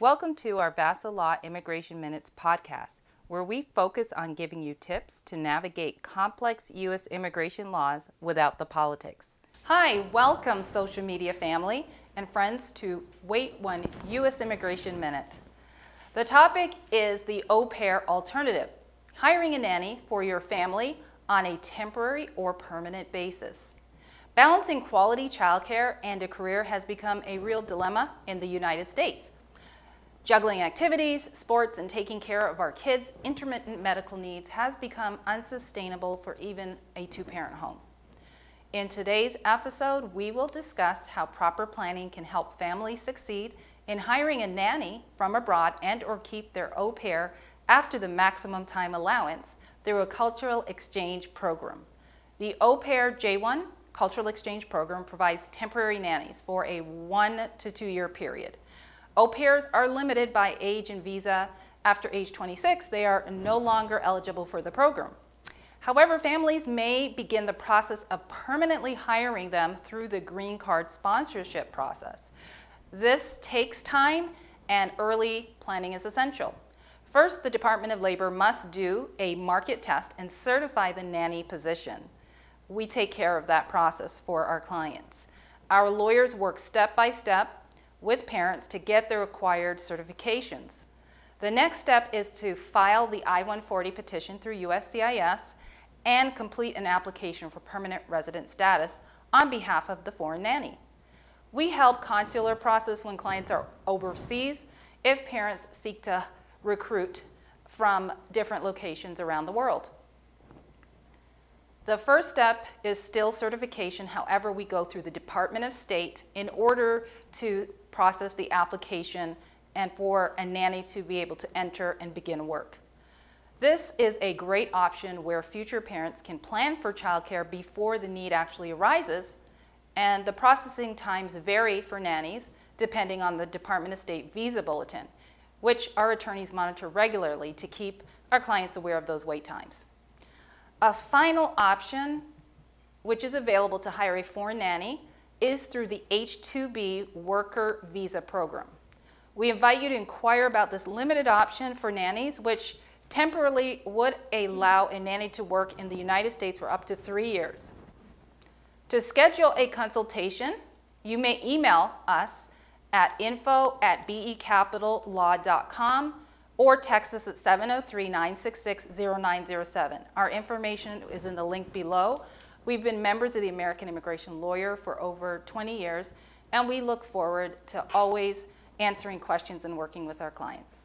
Welcome to our VASA Law Immigration Minutes podcast, where we focus on giving you tips to navigate complex U.S. immigration laws without the politics. Hi, welcome, social media family and friends, to Wait One U.S. Immigration Minute. The topic is the au pair alternative hiring a nanny for your family on a temporary or permanent basis. Balancing quality childcare and a career has become a real dilemma in the United States. Juggling activities, sports, and taking care of our kids' intermittent medical needs has become unsustainable for even a two parent home. In today's episode, we will discuss how proper planning can help families succeed in hiring a nanny from abroad and or keep their au pair after the maximum time allowance through a cultural exchange program. The Au Pair J1 Cultural Exchange Program provides temporary nannies for a one to two year period. Au pairs are limited by age and visa. After age 26, they are no longer eligible for the program. However, families may begin the process of permanently hiring them through the green card sponsorship process. This takes time and early planning is essential. First, the Department of Labor must do a market test and certify the nanny position. We take care of that process for our clients. Our lawyers work step by step with parents to get the required certifications. The next step is to file the I 140 petition through USCIS and complete an application for permanent resident status on behalf of the foreign nanny. We help consular process when clients are overseas if parents seek to recruit from different locations around the world. The first step is still certification. However, we go through the Department of State in order to process the application and for a nanny to be able to enter and begin work. This is a great option where future parents can plan for childcare before the need actually arises, and the processing times vary for nannies depending on the Department of State visa bulletin, which our attorneys monitor regularly to keep our clients aware of those wait times. A final option, which is available to hire a foreign nanny, is through the H-2B worker visa program. We invite you to inquire about this limited option for nannies, which temporarily would allow a nanny to work in the United States for up to three years. To schedule a consultation, you may email us at info at becapital.law.com or text us at 703 966 0907. Our information is in the link below. We've been members of the American Immigration Lawyer for over 20 years, and we look forward to always answering questions and working with our clients.